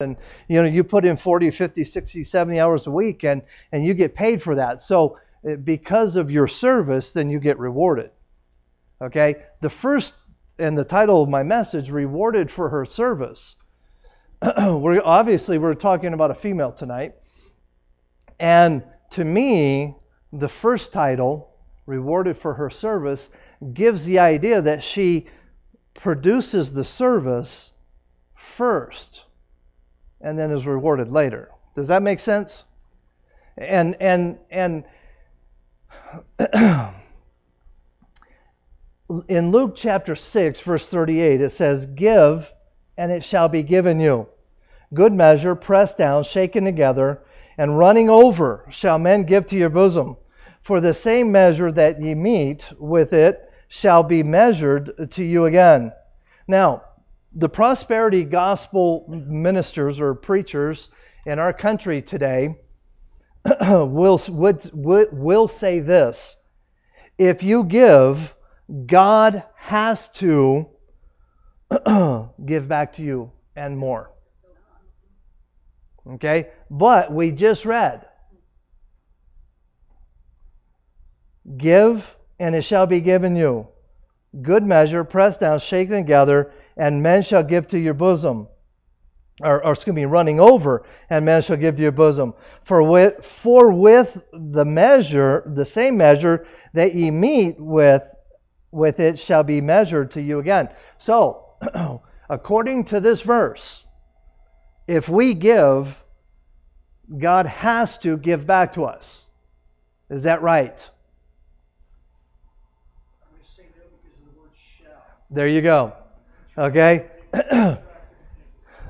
and you know you put in 40 50 60 70 hours a week and and you get paid for that. So uh, because of your service then you get rewarded. Okay? The first and the title of my message rewarded for her service. We're obviously we're talking about a female tonight. And to me the first title rewarded for her service gives the idea that she produces the service first and then is rewarded later. Does that make sense? And and and in Luke chapter 6 verse 38 it says give and it shall be given you. Good measure pressed down shaken together and running over shall men give to your bosom. For the same measure that ye meet with it shall be measured to you again. Now, the prosperity gospel ministers or preachers in our country today will, would, will say this if you give, God has to give back to you and more. Okay? But we just read Give, and it shall be given you. Good measure, pressed down, shaken together and men shall give to your bosom. Or, or excuse me, running over, and men shall give to your bosom. For with, for with the measure, the same measure that ye meet with, with it shall be measured to you again. So, according to this verse, if we give, God has to give back to us. Is that right? I'm going to say that because of the word shall. There you go. Okay?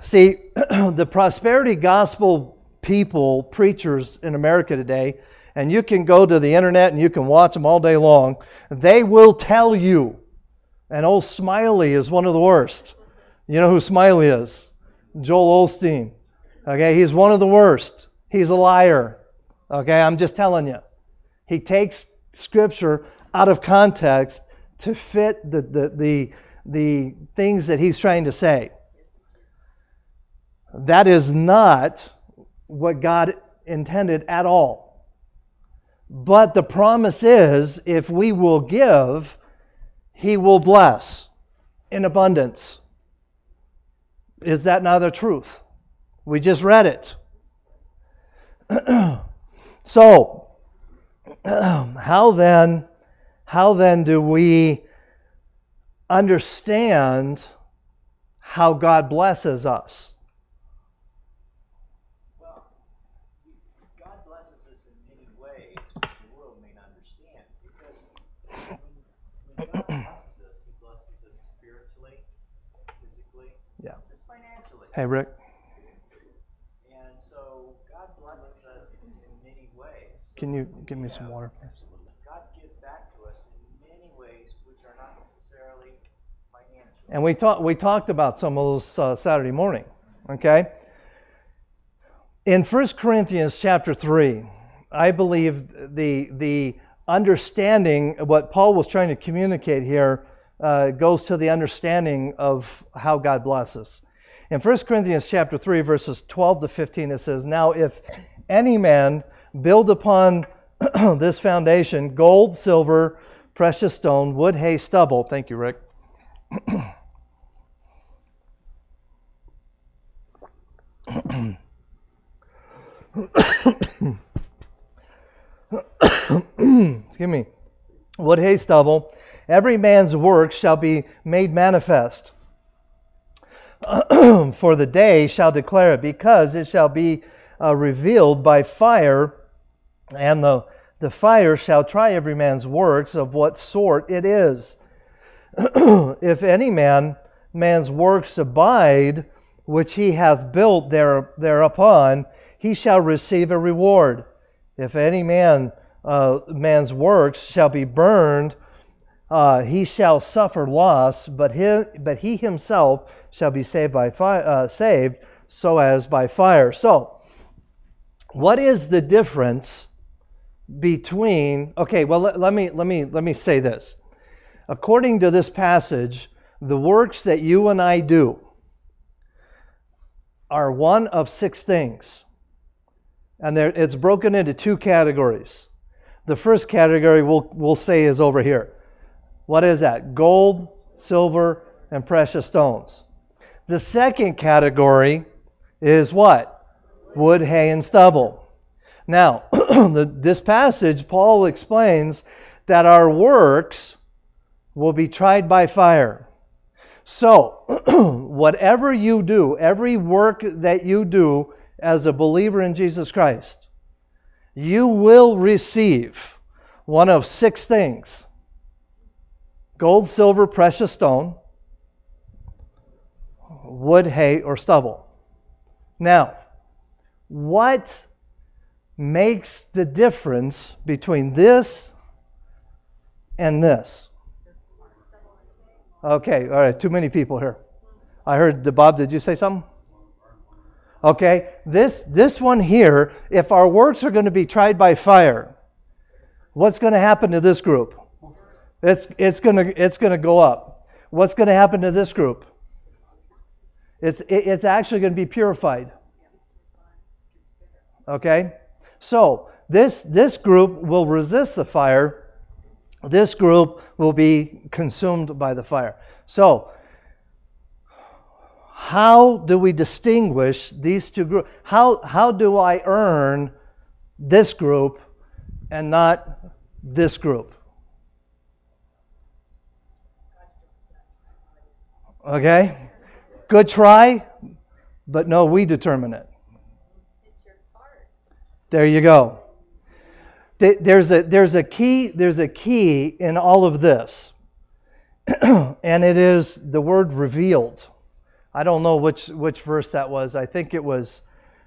See, the prosperity gospel people, preachers in America today, and you can go to the internet and you can watch them all day long, they will tell you, and old Smiley is one of the worst. You know who Smiley is? Joel Osteen. Okay, he's one of the worst. He's a liar. Okay, I'm just telling you. He takes scripture out of context to fit the, the, the the things that he's trying to say. That is not what God intended at all. But the promise is if we will give, he will bless in abundance. Is that not the truth? We just read it. so, how then how then do we understand how God blesses us. Well, God blesses us in many ways the world may not understand. Because when, God blesses us, He blesses us spiritually, physically, yeah. financially. Hey, Rick. And so God blesses us in many ways. Can you give me some water, please? And we talked we talked about some of those uh, Saturday morning. Okay. In 1 Corinthians chapter 3, I believe the the understanding of what Paul was trying to communicate here uh, goes to the understanding of how God blesses. In 1 Corinthians chapter 3, verses 12 to 15, it says, Now if any man build upon this foundation gold, silver, precious stone, wood, hay, stubble. Thank you, Rick. Excuse me. Wood, hay, stubble. Every man's work shall be made manifest. For the day shall declare it, because it shall be uh, revealed by fire, and the, the fire shall try every man's works of what sort it is. if any man man's works abide, which he hath built there, thereupon, he shall receive a reward. If any man uh, man's works shall be burned, uh, he shall suffer loss, but he, but he himself shall be saved by fi- uh, saved so as by fire. So, what is the difference between? Okay, well let, let me let me let me say this. According to this passage, the works that you and I do are one of six things. And it's broken into two categories. The first category we'll, we'll say is over here. What is that? Gold, silver, and precious stones. The second category is what? Wood, hay, and stubble. Now, the, this passage, Paul explains that our works will be tried by fire. So, whatever you do, every work that you do as a believer in Jesus Christ, you will receive one of six things gold, silver, precious stone, wood, hay, or stubble. Now, what makes the difference between this and this? Okay, all right, too many people here. I heard, the Bob, did you say something? Okay, this this one here, if our works are going to be tried by fire, what's going to happen to this group? It's it's going to it's going to go up. What's going to happen to this group? It's it's actually going to be purified. Okay, so this this group will resist the fire this group will be consumed by the fire. So, how do we distinguish these two groups? How, how do I earn this group and not this group? Okay? Good try, but no, we determine it. There you go there's a there's a key there's a key in all of this, and it is the word revealed. I don't know which which verse that was. I think it was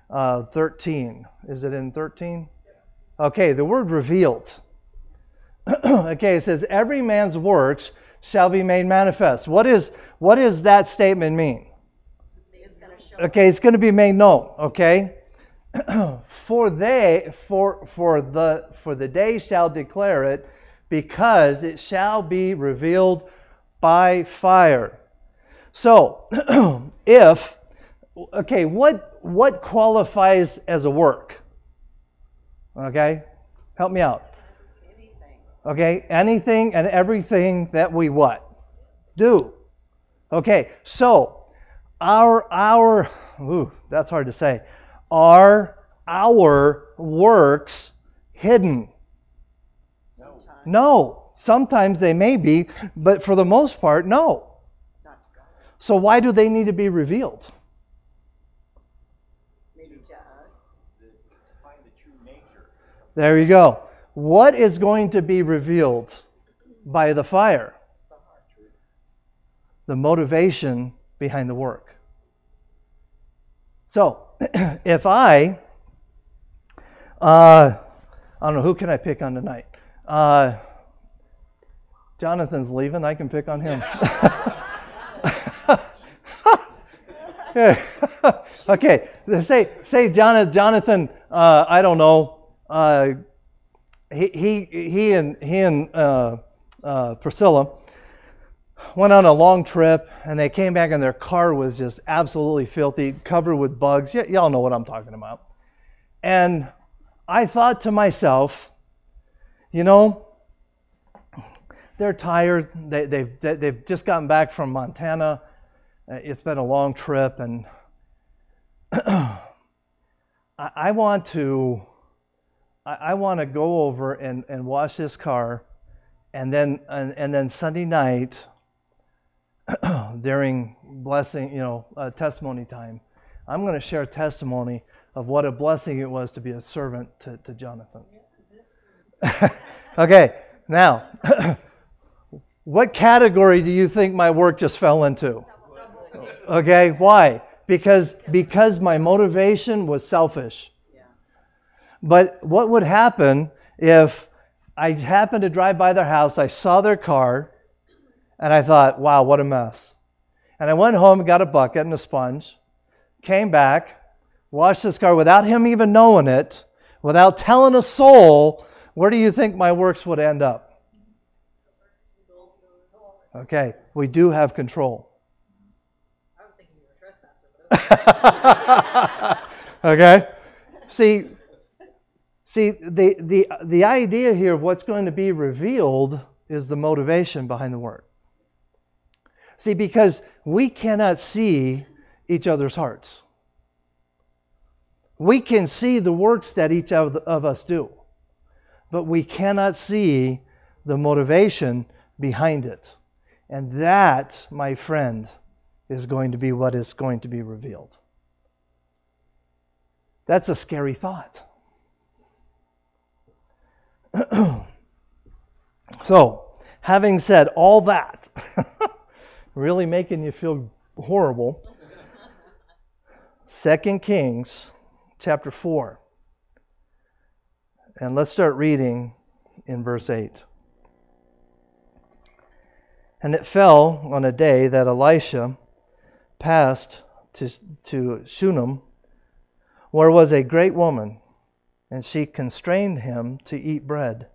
uh, 13. Is it in 13? Okay, the word revealed. okay, it says every man's works shall be made manifest. What is what does that statement mean? okay, it's going to be made known. Okay. for they for for the for the day shall declare it because it shall be revealed by fire. So if okay what what qualifies as a work? Okay help me out. Okay anything and everything that we what? Do. Okay so our our ooh that's hard to say are our works hidden? Sometimes. No. Sometimes they may be, but for the most part, no. So why do they need to be revealed? Maybe to us. To find the true nature. There you go. What is going to be revealed by the fire? The motivation behind the work. So, if I, uh, I don't know, who can I pick on tonight? Uh, Jonathan's leaving. I can pick on him. okay, say say Jonathan. Uh, I don't know. Uh, he he he and he and uh, uh Priscilla went on a long trip and they came back and their car was just absolutely filthy, covered with bugs. Y- y'all know what I'm talking about. And I thought to myself, you know, they're tired. They, they've, they've just gotten back from Montana. Uh, it's been a long trip, and I want to, I want to go over and, and wash this car, and then and, and then Sunday night during blessing, you know, uh, testimony time, I'm going to share testimony of what a blessing it was to be a servant to, to Jonathan. okay, now, what category do you think my work just fell into? Okay, why? Because because my motivation was selfish. But what would happen if I happened to drive by their house, I saw their car, and I thought, wow, what a mess. And I went home got a bucket and a sponge, came back, washed this car without him even knowing it, without telling a soul, where do you think my works would end up? Okay, we do have control. Okay? See, see the, the, the idea here of what's going to be revealed is the motivation behind the word. See, because we cannot see each other's hearts. We can see the works that each of, us do, but we cannot see the motivation behind it. And that, my friend, is going to be what is going to be revealed. That's a scary thought. so, having said all that, really making you feel horrible, 2 Kings chapter 4. And let's start reading in verse 8. And it fell on a day that Elisha passed to, to Shunem, where was a great woman, and she constrained him to eat bread.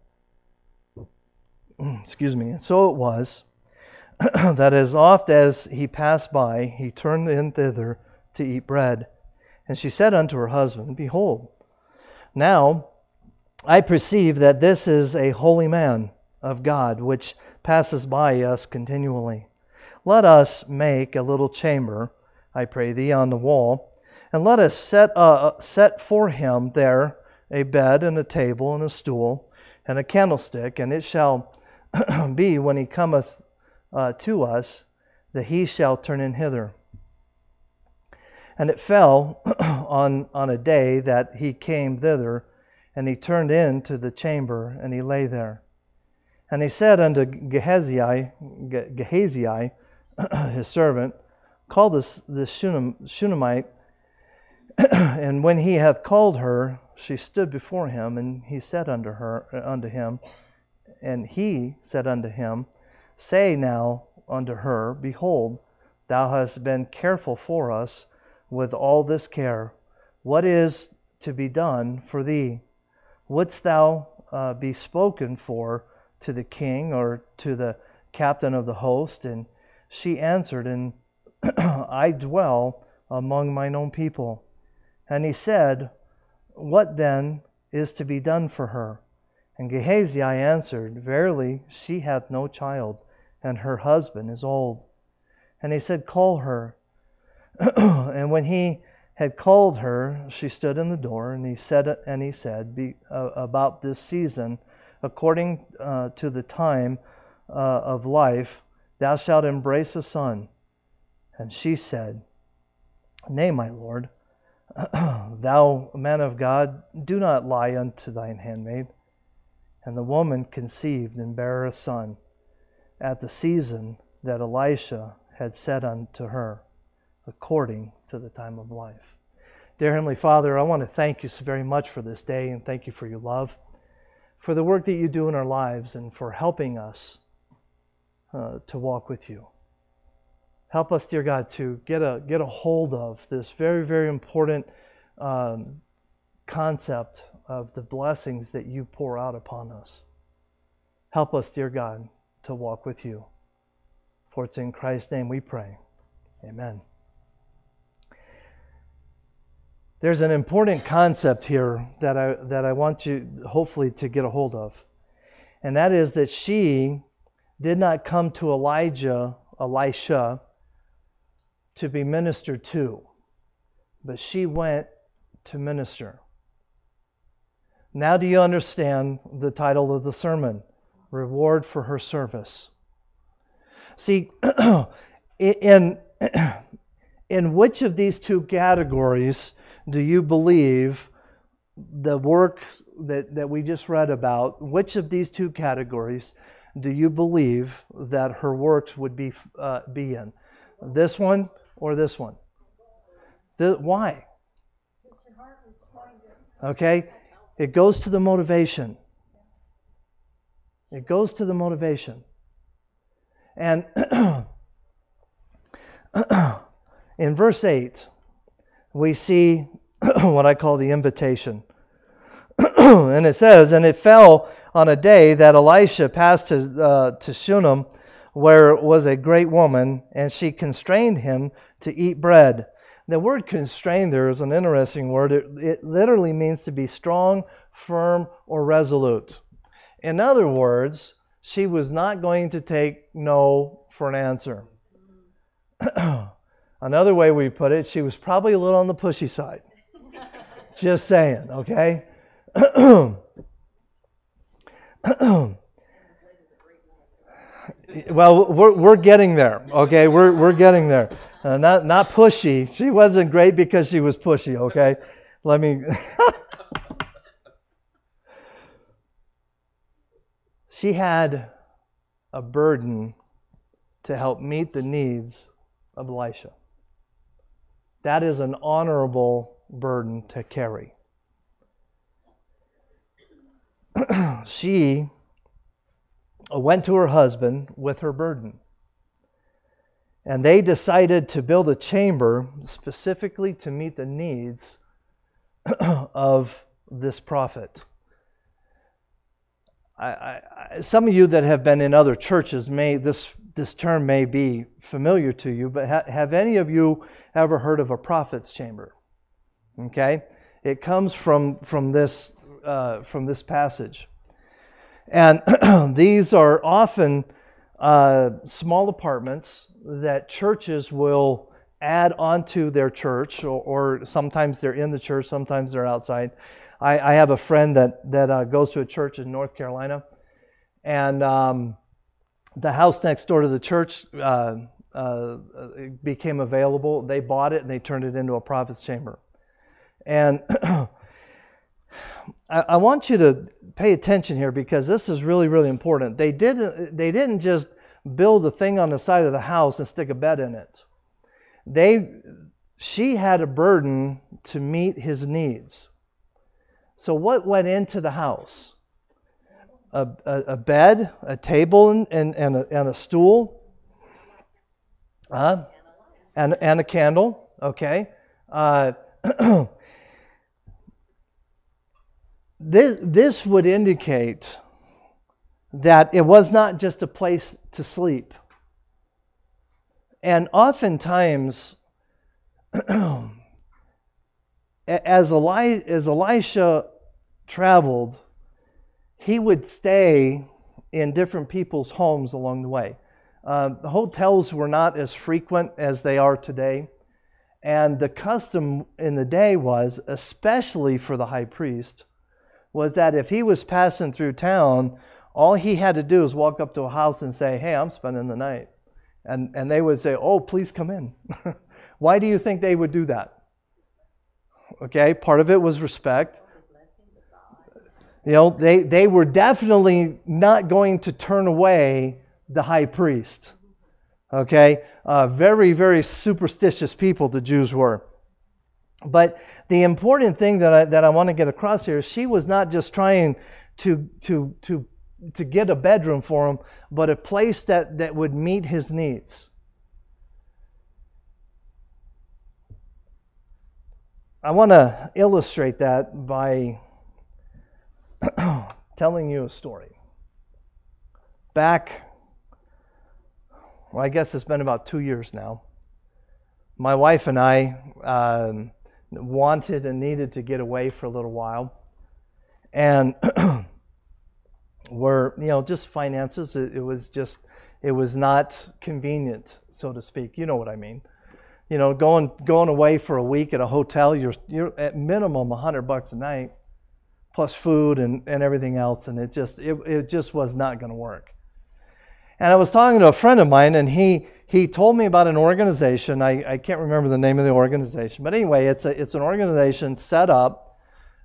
Excuse me. And so it was that as oft as he passed by, he turned in thither to eat bread. And she said unto her husband, Behold, now I perceive that this is a holy man of God, which passes by us continually. Let us make a little chamber, I pray thee, on the wall, and let us set, uh, set for him there a bed and a table and a stool and a candlestick, and it shall be when he cometh uh, to us that he shall turn in hither. And it fell on, on a day that he came thither, and he turned into the chamber, and he lay there. And he said unto Gehazi, Gehazi his servant, Call this, this Shunem, Shunammite. and when he hath called her, she stood before him, and he said unto her, unto him, and he said unto him, Say now unto her, Behold, thou hast been careful for us with all this care. What is to be done for thee? Wouldst thou uh, be spoken for to the king or to the captain of the host? And she answered, And I dwell among mine own people. And he said, What then is to be done for her? And Gehazi answered, Verily, she hath no child, and her husband is old. And he said, Call her. and when he had called her, she stood in the door, and he said, and he said, Be, uh, about this season, according uh, to the time uh, of life, thou shalt embrace a son. And she said, Nay, my lord, thou man of God, do not lie unto thine handmaid. And the woman conceived and bare a son at the season that Elisha had said unto her, according to the time of life. Dear Heavenly Father, I want to thank you so very much for this day and thank you for your love, for the work that you do in our lives, and for helping us uh, to walk with you. Help us, dear God, to get a get a hold of this very, very important um, concept of the blessings that you pour out upon us. Help us, dear God, to walk with you. For it's in Christ's name we pray. Amen. There's an important concept here that I, that I want you, hopefully, to get a hold of. And that is that she did not come to Elijah, Elisha, to be ministered to, but she went to minister. Now, do you understand the title of the sermon? Reward for her service. See, in, in which of these two categories do you believe the work that, that we just read about, which of these two categories do you believe that her works would be, uh, be in? This one or this one? The, why? Okay? It goes to the motivation. It goes to the motivation. And in verse 8, we see what I call the invitation. and it says, And it fell on a day that Elisha passed to, uh, to Shunem, where was a great woman, and she constrained him to eat bread. the word constrained there is an interesting word. It, it literally means to be strong, firm, or resolute. In other words, she was not going to take no for an answer. Another way we put it, she was probably a little on the pushy side. Just saying, okay? well, we're, we're getting there, okay? We're, we're getting there. Uh, not, not pushy. She wasn't great because she was pushy, okay? Let me. she had a burden to help meet the needs of Elisha. That is an honorable burden to carry. she uh, went to her husband with her burden. And they decided to build a chamber specifically to meet the needs of this prophet. I, I, some of you that have been in other churches may this this term may be familiar to you, but ha, have any of you ever heard of a prophet's chamber? Okay, it comes from from this uh, from this passage, and these are often uh, small apartments that churches will add onto their church, or, or, sometimes they're in the church, sometimes they're outside. I, I have a friend that that uh, goes to a church in North Carolina, and um, the house next door to the church uh, uh, became available. They bought it and they turned it into a prophet's chamber. And I, I want you to pay attention here because this is really, really important. They didn't they didn't just build a thing on the side of the house and stick a bed in it. They she had a burden to meet his needs. So, what went into the house? A, a, a bed, a table, and, and, and, a, and a stool, uh, and, and a candle, okay? Uh, this, this would indicate that it was not just a place to sleep. And oftentimes, as, Eli- as Elisha traveled, he would stay in different people's homes along the way. Uh, the hotels were not as frequent as they are today. And the custom in the day was, especially for the high priest, was that if he was passing through town, all he had to do was walk up to a house and say, Hey, I'm spending the night. And, and they would say, Oh, please come in. Why do you think they would do that? Okay, part of it was respect. You know, they, they were definitely not going to turn away the high priest. Okay, uh, very, very superstitious people the Jews were. But the important thing that I, that I want to get across here is she was not just trying to, to, to, to get a bedroom for him, but a place that, that would meet his needs. I want to illustrate that by telling you a story. Back, well, I guess it's been about two years now. My wife and I um, wanted and needed to get away for a little while. And were, you know, just finances. It, it was just, it was not convenient, so to speak. You know what I mean you know, going going away for a week at a hotel, you're you're at minimum a hundred bucks a night, plus food and, and everything else, and it just it, it just was not going to work. And I was talking to a friend of mine, and he he told me about an organization. I, I can't remember the name of the organization, but anyway, it's a it's an organization set up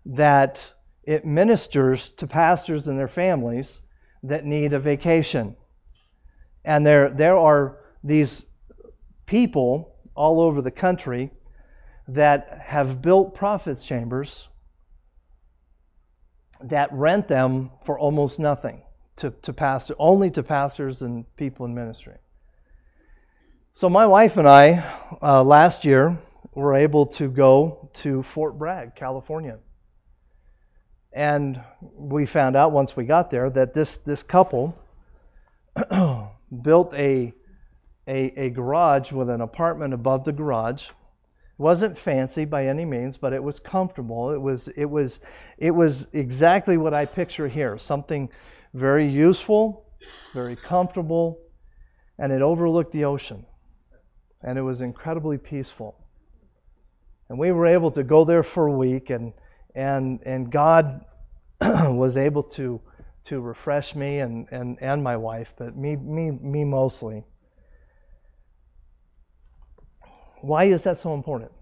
that it ministers to pastors and their families that need a vacation. And there there are these people all over the country that have built prophets chambers that rent them for almost nothing to, to pastor, only to pastors and people in ministry. So my wife and I uh, last year were able to go to Fort Bragg, California. And we found out once we got there that this, this couple built a a, a garage with an apartment above the garage It wasn't fancy by any means, but it was comfortable. It was it was it was exactly what I picture here. Something very useful, very comfortable, and it overlooked the ocean. And it was incredibly peaceful. And we were able to go there for a week and and and God was able to to refresh me and, and, and my wife, but me me me mostly. Why is that so important?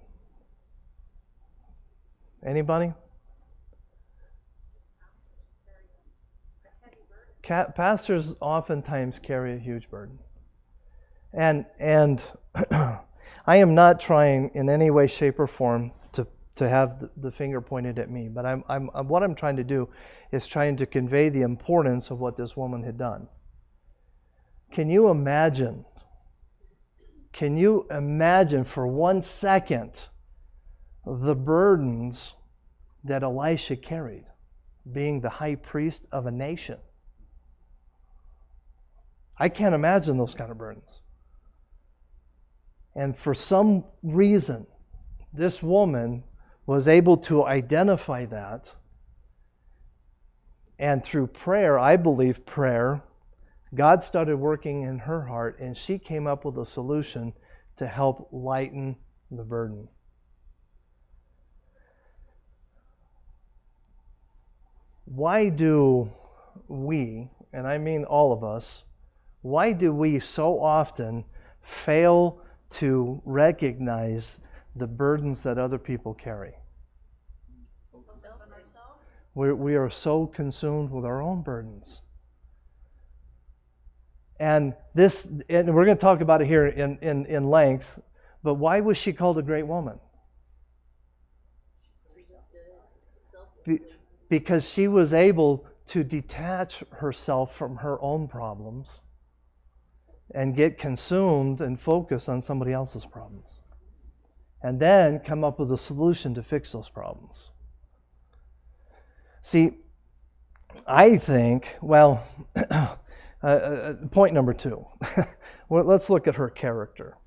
Anybody? Pastors oftentimes carry a huge burden. And and I am not trying in any way, shape, or form to, to have the finger pointed at me, but I'm, I'm, what I'm trying to do is trying to convey the importance of what this woman had done. Can you imagine? Can you imagine for one second the burdens that Elisha carried, being the high priest of a nation? I can't imagine those kind of burdens. And for some reason, this woman was able to identify that. And through prayer, I believe prayer, God started working in her heart and she came up with a solution to help lighten the burden. Why do we, and I mean all of us, why do we so often fail to recognize the burdens that other people carry. We're, we are so consumed with our own burdens. And this, and we're going to talk about it here in, in, in length, but why was she called a great woman? Be, because she was able to detach herself from her own problems and get consumed and focus on somebody else's problems. And then come up with a solution to fix those problems. See, I think, well, uh, point number two. well, let's look at her character.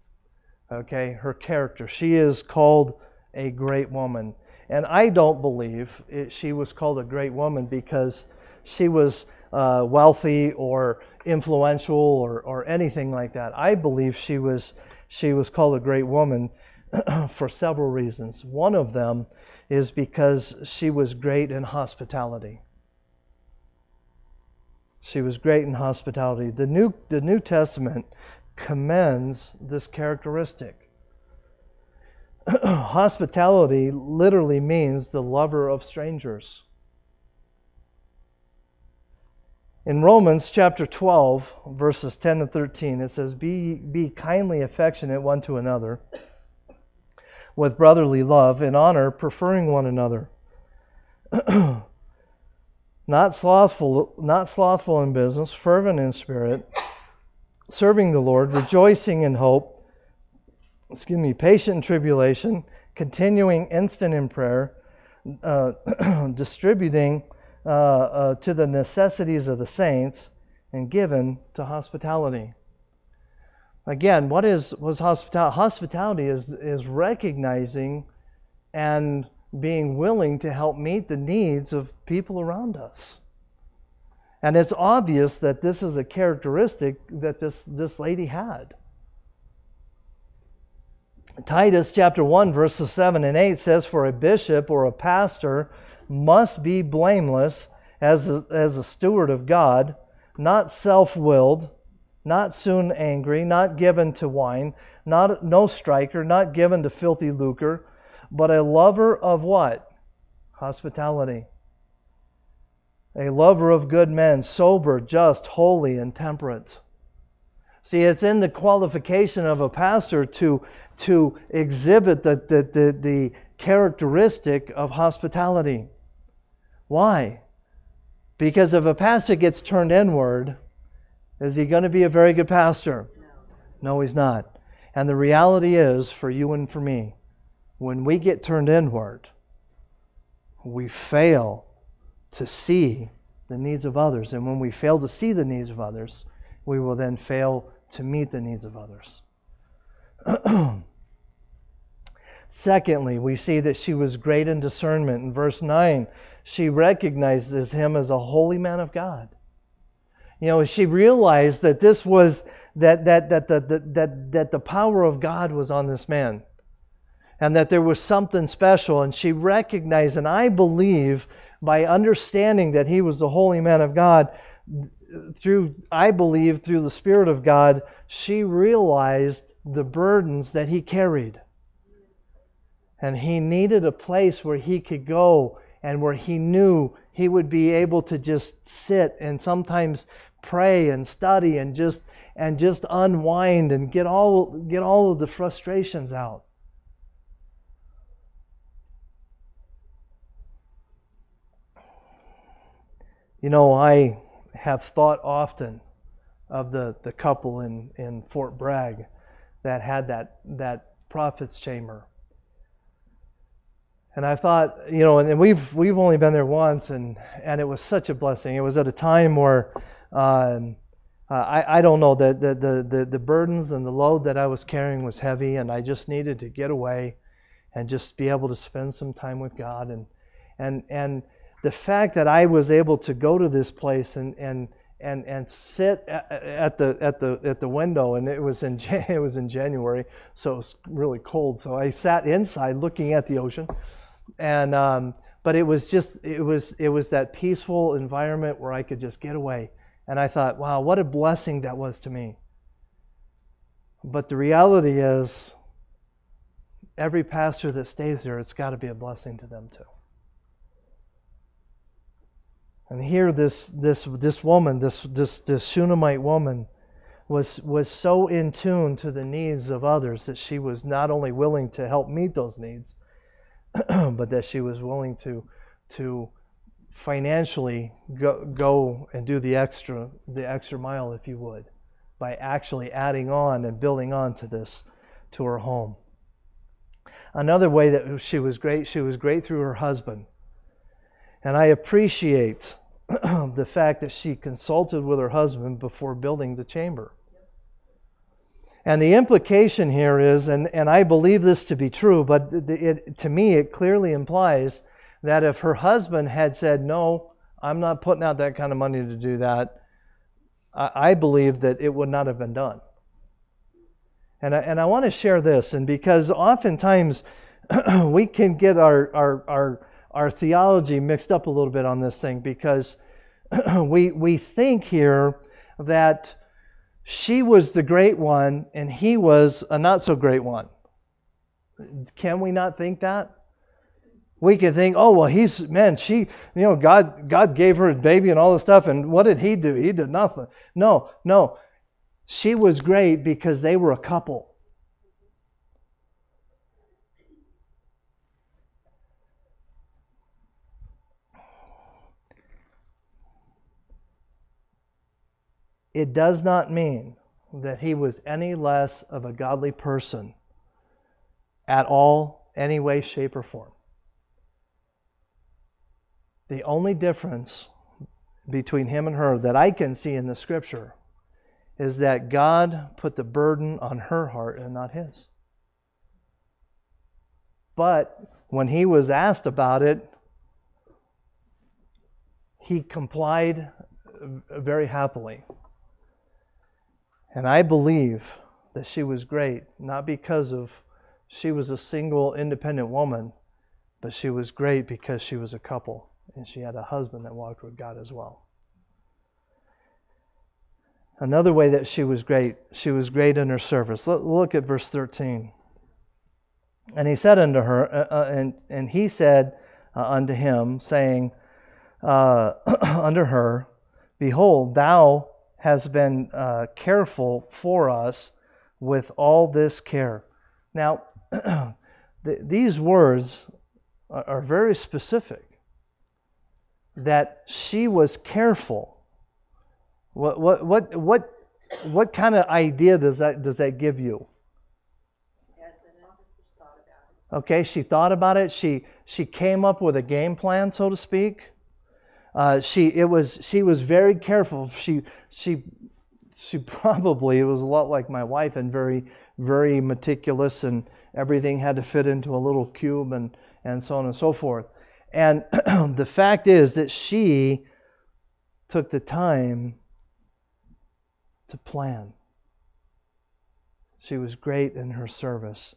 Okay, her character. She is called a great woman. And I don't believe it, she was called a great woman because she was uh, wealthy or influential or, or anything like that. I believe she was she was called a great woman for several reasons. One of them is because she was great in hospitality. She was great in hospitality. The New the New Testament commends this characteristic. hospitality literally means the lover of strangers. In Romans chapter 12, verses 10 and 13, it says, Be, be kindly affectionate one to another with brotherly love and honor, preferring one another. not slothful, not slothful in business, fervent in spirit, serving the Lord, rejoicing in hope, excuse me, patient in tribulation, continuing instant in prayer, uh, distributing uh, uh, to the necessities of the saints and given to hospitality. Again, what is was hospitality? Hospitality is is recognizing and being willing to help meet the needs of people around us. And it's obvious that this is a characteristic that this, this lady had. Titus chapter 1, verses 7 and 8 says, For a bishop or a pastor must be blameless as a, as a steward of God, not self willed, not soon angry, not given to wine, not, no striker, not given to filthy lucre, but a lover of what? Hospitality. A lover of good men, sober, just, holy, and temperate. See, it's in the qualification of a pastor to, to exhibit the, the, the, the characteristic of hospitality. Why? Because if a pastor gets turned inward, is he going to be a very good pastor? No. no, he's not. And the reality is, for you and for me, when we get turned inward, we fail to see the needs of others. And when we fail to see the needs of others, we will then fail to meet the needs of others. Secondly, we see that she was great in discernment. In verse 9, she recognizes him as a holy man of God. You know, she realized that this was that that that that that, that, that the power of God was on this man. And that there was something special, and she recognized, and I believe by understanding that he was the holy man of God, through I believe through the Spirit of God, she realized the burdens that he carried. And he needed a place where he could go and where he knew he would be able to just sit and sometimes pray and study and just and just unwind and get all get all of the frustrations out. You know, I have thought often of the, the couple in, in Fort Bragg that had that that prophet's chamber. And I thought, you know, and we've we've only been there once, and and it was such a blessing. It was at a time where um, I I don't know the the the the burdens and the load that I was carrying was heavy, and I just needed to get away and just be able to spend some time with God. And and and the fact that I was able to go to this place and and and and sit at the at the at the window and it was in it was in January so it was really cold so I sat inside looking at the ocean and um, but it was just it was it was that peaceful environment where I could just get away. And I thought, wow, what a blessing that was to me. But the reality is, every pastor that stays there, it's got to be a blessing to them too. And here, this this this woman, this this this Shunammite woman, was was so in tune to the needs of others that she was not only willing to help meet those needs, but that she was willing to to financially go, go and do the extra the extra mile if you would by actually adding on and building on to this to her home. Another way that she was great she was great through her husband and i appreciate the fact that she consulted with her husband before building the chamber and the implication here is, and, and I believe this to be true, but it, to me it clearly implies that if her husband had said, No, I'm not putting out that kind of money to do that, I, I believe that it would not have been done. And I, and I want to share this, and because oftentimes we can get our, our, our, our theology mixed up a little bit on this thing because we, we think here that she was the great one and he was a not so great one. Can we not think that? We can think, oh well, he's man, she, you know, God, God gave her a baby and all this stuff, and what did he do? He did nothing. No, no, she was great because they were a couple. It does not mean that he was any less of a godly person at all, any way, shape, or form. The only difference between him and her that I can see in the scripture is that God put the burden on her heart and not his. But when he was asked about it, he complied very happily. And I believe that she was great, not because of she was a single independent woman, but she was great because she was a couple and she had a husband that walked with God as well. Another way that she was great, she was great in her service. Look at verse 13. And he said unto her, uh, uh, and, and he said uh, unto him, saying uh, unto her, Behold, thou has been uh, careful for us with all this care. Now, th- these words are, are very specific. That she was careful. What what what what what kind of idea does that does that give you? Okay, she thought about it. She she came up with a game plan, so to speak. Uh, she it was she was very careful. She she she probably was a lot like my wife and very very meticulous and everything had to fit into a little cube and, and so on and so forth. And the fact is that she took the time to plan. She was great in her service.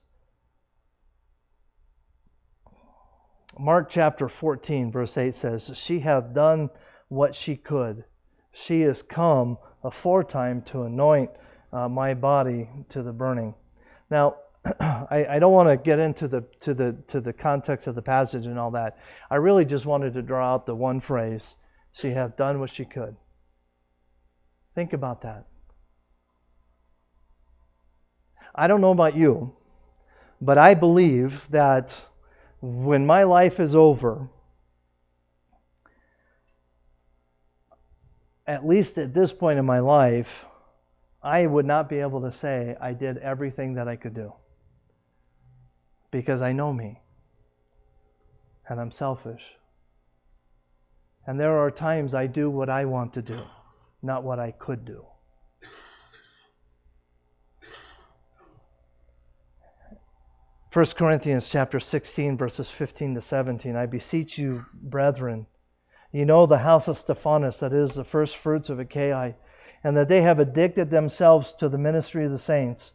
Mark chapter 14, verse 8 says, She hath done what she could. She is come aforetime to anoint uh, my body to the burning. Now, I, I, don't want to get into the to the to the context of the passage and all that. I really just wanted to draw out the one phrase: "She hath done what she could." Think about that. I don't know about you, but I believe that when my life is over, at least at this point in my life, I would not be able to say I did everything that I could do. Because I know me. And I'm selfish. And there are times I do what I want to do, not what I could do. 1 Corinthians chapter 16 verses 15 to 17 I beseech you brethren you know the house of Stephanas that is the first fruits of Achaia and that they have addicted themselves to the ministry of the saints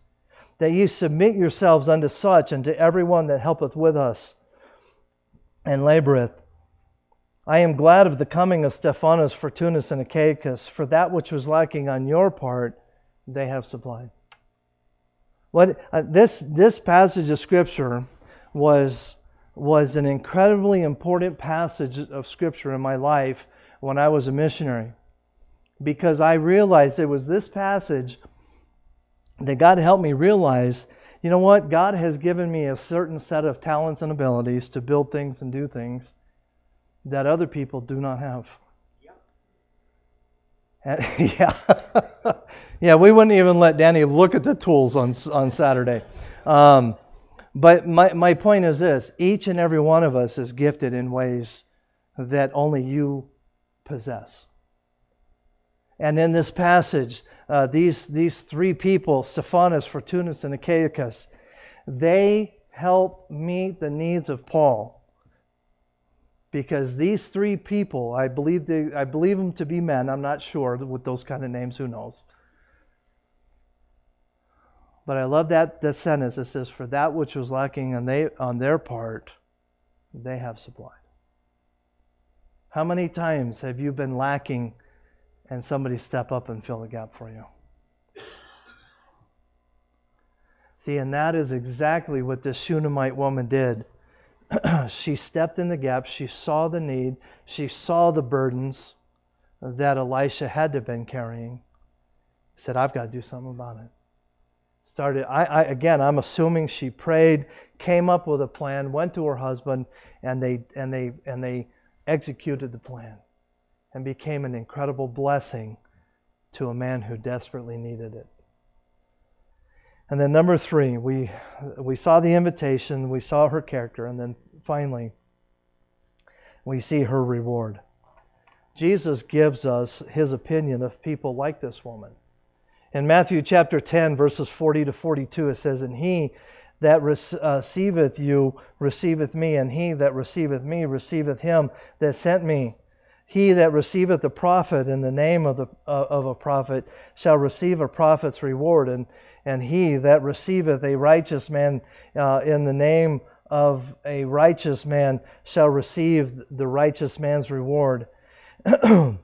that ye submit yourselves unto such and to every one that helpeth with us and laboreth. I am glad of the coming of Stephanas Fortunus and Achaicus for that which was lacking on your part they have supplied what uh, this this passage of scripture was was an incredibly important passage of scripture in my life when I was a missionary because I realized it was this passage that God helped me realize, you know what? God has given me a certain set of talents and abilities to build things and do things that other people do not have. And, yeah. yeah, we wouldn't even let Danny look at the tools on, on Saturday. Um, but my, my point is this each and every one of us is gifted in ways that only you possess. And in this passage, uh, these, these three people, Stephanas, Fortunus, and Achaicus, they help meet the needs of Paul because these three people, I believe they, I believe them to be men. I'm not sure with those kind of names. Who knows? But I love that sentence. It says, "For that which was lacking on they on their part, they have supplied." How many times have you been lacking, and somebody step up and fill the gap for you? See, and that is exactly what this Shunammite woman did. she stepped in the gap. She saw the need. She saw the burdens that Elisha had to have been carrying. Said, I've got to do something about it. Started, I, I, again, I'm assuming she prayed, came up with a plan, went to her husband, and they, and they, and they executed the plan and became an incredible blessing to a man who desperately needed it. And then number three, we we saw the invitation, we saw her character, and then finally we see her reward. Jesus gives us his opinion of people like this woman. In Matthew chapter 10, verses 40 to 42, it says, And he that uh, receiveth you receiveth me, and he that receiveth me receiveth him that sent me. He that receiveth a prophet in the name of, the, uh, of a prophet shall receive a prophet's reward. And and he that receiveth a righteous man uh, in the name of a righteous man shall receive the righteous man's reward.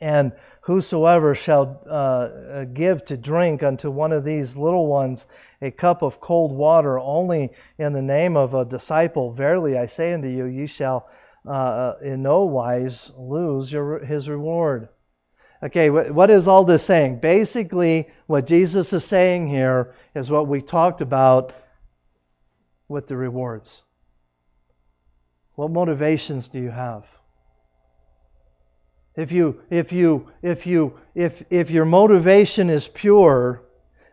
and whosoever shall uh, give to drink unto one of these little ones a cup of cold water only in the name of a disciple, verily I say unto you, ye shall uh, in no wise lose your, his reward. Okay, what is all this saying? Basically, what Jesus is saying here is what we talked about with the rewards. What motivations do you have? If you if you if you if if your motivation is pure,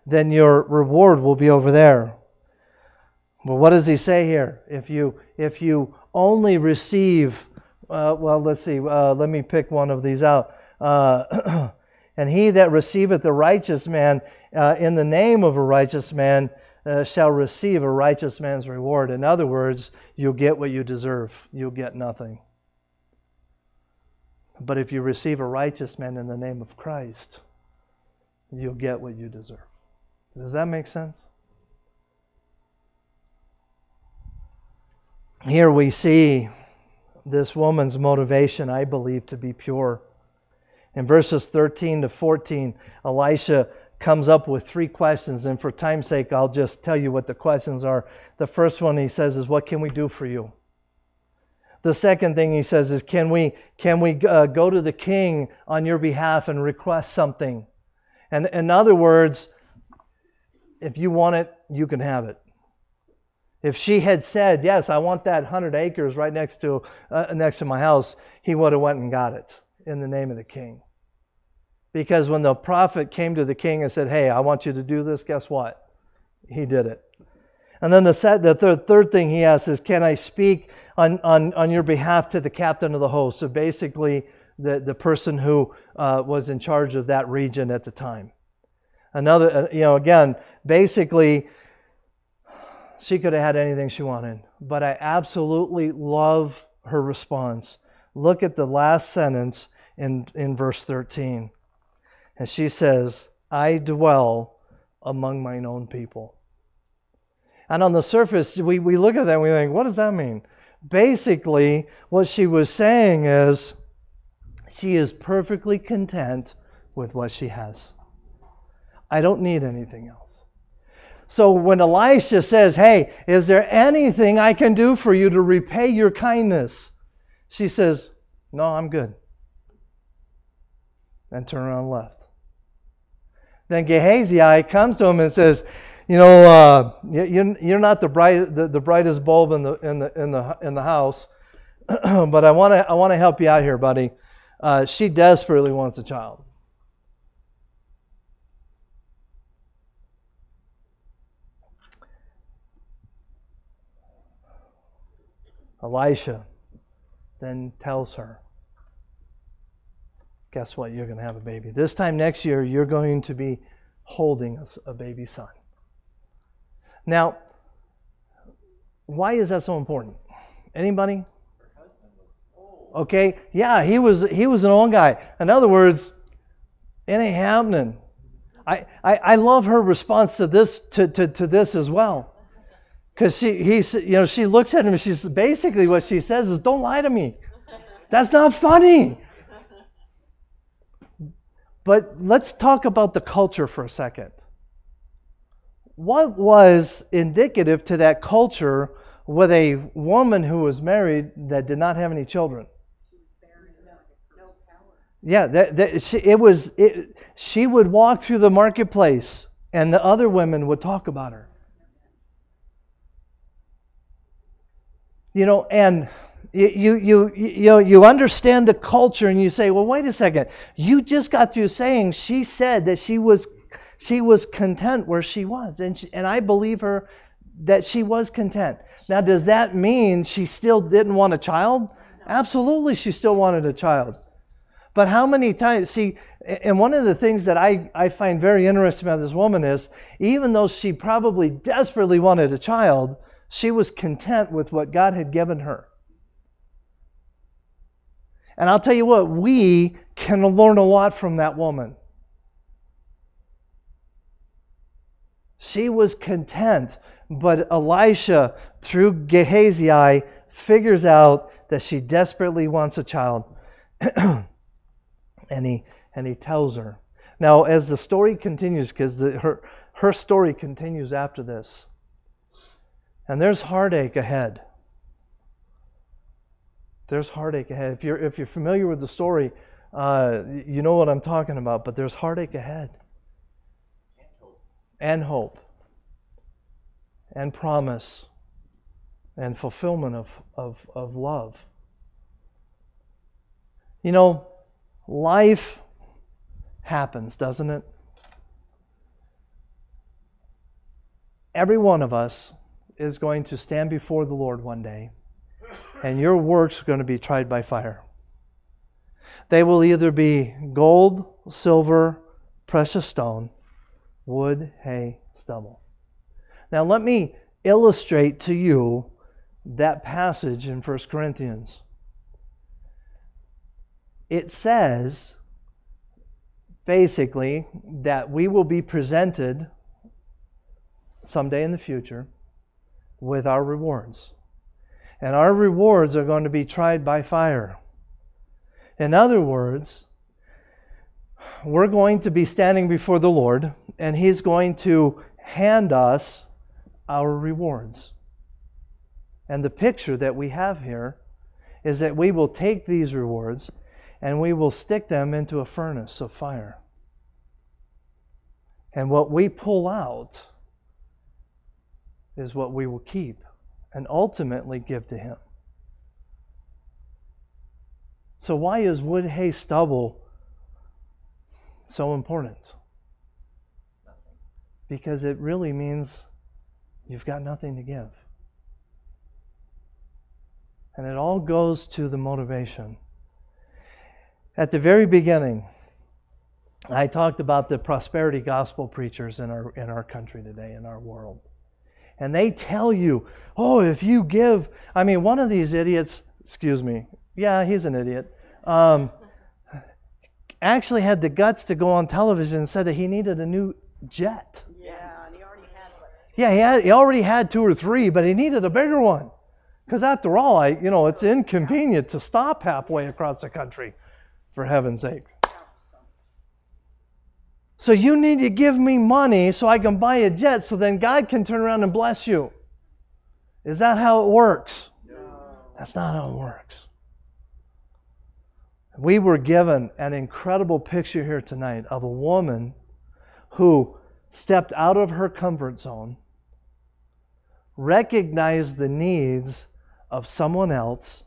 then your reward will be over there. But what does he say here? If you if you only receive, uh, well, let's see. Uh, let me pick one of these out. Uh, and he that receiveth the righteous man uh, in the name of a righteous man uh, shall receive a righteous man's reward. In other words, you'll get what you deserve, you'll get nothing. But if you receive a righteous man in the name of Christ, you'll get what you deserve. Does that make sense? Here we see this woman's motivation, I believe, to be pure. In verses 13 to 14, Elisha comes up with three questions, and for time's sake, I'll just tell you what the questions are. The first one he says is, What can we do for you? The second thing he says is, Can we, can we uh, go to the king on your behalf and request something? And in other words, if you want it, you can have it. If she had said, "Yes, I want that 100 acres right next to uh, next to my house," he would have went and got it in the name of the king. Because when the prophet came to the king and said, "Hey, I want you to do this," guess what? He did it. And then the, the third, third thing he asks is, "Can I speak on, on, on your behalf to the captain of the host?" So basically, the, the person who uh, was in charge of that region at the time. Another, uh, you know, again, basically, she could have had anything she wanted. But I absolutely love her response. Look at the last sentence in, in verse 13. And she says, I dwell among mine own people. And on the surface, we, we look at that and we think, what does that mean? Basically, what she was saying is she is perfectly content with what she has. I don't need anything else. So when Elisha says, Hey, is there anything I can do for you to repay your kindness? She says, No, I'm good. And turn around left. Then Gehazi comes to him and says, You know, uh, you're not the, bright, the, the brightest bulb in the, in the, in the, in the house, but I want to I wanna help you out here, buddy. Uh, she desperately wants a child. Elisha then tells her, Guess what? You're going to have a baby. This time next year, you're going to be holding a, baby son. Now, why is that so important? Anybody? Okay, yeah, he was he was an old guy. In other words, it ain't happening. I, I, I love her response to this to, to, to this as well. Because she, he's, you know, she looks at him and she's basically what she says is, "Don't lie to me. That's not funny." But let's talk about the culture for a second. What was indicative to that culture with a woman who was married that did not have any children? Yeah, that, that she, it was. It, she would walk through the marketplace, and the other women would talk about her. You know, and you, you, you, know, you understand the culture and you say, well, wait a second. You just got through saying she said that she was, she was content where she was. And, she, and I believe her that she was content. Now, does that mean she still didn't want a child? Absolutely, she still wanted a child. But how many times, see, and one of the things that I, I find very interesting about this woman is even though she probably desperately wanted a child, she was content with what God had given her. And I'll tell you what, we can learn a lot from that woman. She was content, but Elisha, through Gehazi, figures out that she desperately wants a child. and he and he tells her. Now, as the story continues, because her her story continues after this, and there's heartache ahead. There's heartache ahead. If you're, if you're familiar with the story, uh, you know what I'm talking about, but there's heartache ahead. And hope. And hope. And promise. And fulfillment of, of, of love. You know, life happens, doesn't it? Every one of us is going to stand before the Lord one day, and your works are going to be tried by fire. They will either be gold, silver, precious stone, wood, hay, stubble. Now, let me illustrate to you that passage in 1 Corinthians. It says basically that we will be presented someday in the future with our rewards. And our rewards are going to be tried by fire. In other words, we're going to be standing before the Lord, and He's going to hand us our rewards. And the picture that we have here is that we will take these rewards and we will stick them into a furnace of fire. And what we pull out is what we will keep and ultimately give to Him. So, why is wood, hay, stubble so important? Because it really means you've got nothing to give. And it all goes to the motivation. At the very beginning, I talked about the prosperity gospel preachers in our in our country today, in our world. And they tell you, oh, if you give, I mean, one of these idiots, excuse me, yeah, he's an idiot, um, actually had the guts to go on television and said that he needed a new jet. Yeah, and he already had one. Yeah, he, had, he already had two or three, but he needed a bigger one. Because after all, I, you know, it's inconvenient to stop halfway across the country, for heaven's sake. So you need to give me money so I can buy a jet so then God can turn around and bless you. Is that how it works? No. That's not how it works. We were given an incredible picture here tonight of a woman who stepped out of her comfort zone, recognized the needs of someone else,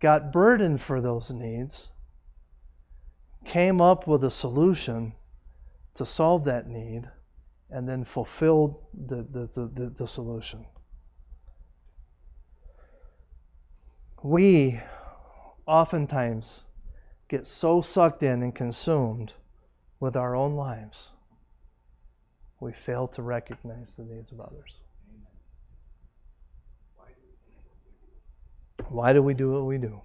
got burdened for those needs, came up with a solution to solve that need, and then fulfilled the, the, the, the, the solution. We oftentimes get so sucked in and consumed with our own lives, we fail to recognize the needs of others. Why do we do what we do?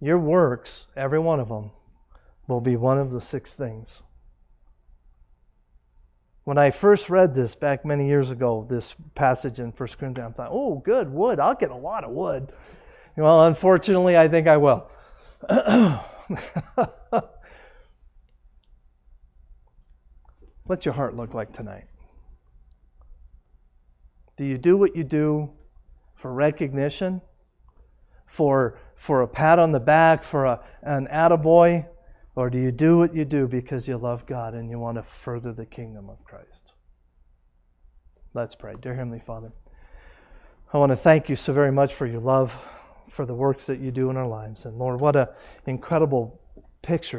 Your works, every one of them, will be one of the six things. When I first read this back many years ago, this passage in 1 Corinthians, I thought, oh, good, wood. I'll get a lot of wood. Well, unfortunately, I think I will. What's your heart look like tonight? Do you do what you do for recognition? For, for a pat on the back, for a, an attaboy? Or do you do what you do because you love God and you want to further the kingdom of Christ? Let's pray. Dear Heavenly Father, I want to thank you so very much for your love, for the works that you do in our lives. And Lord, what an incredible picture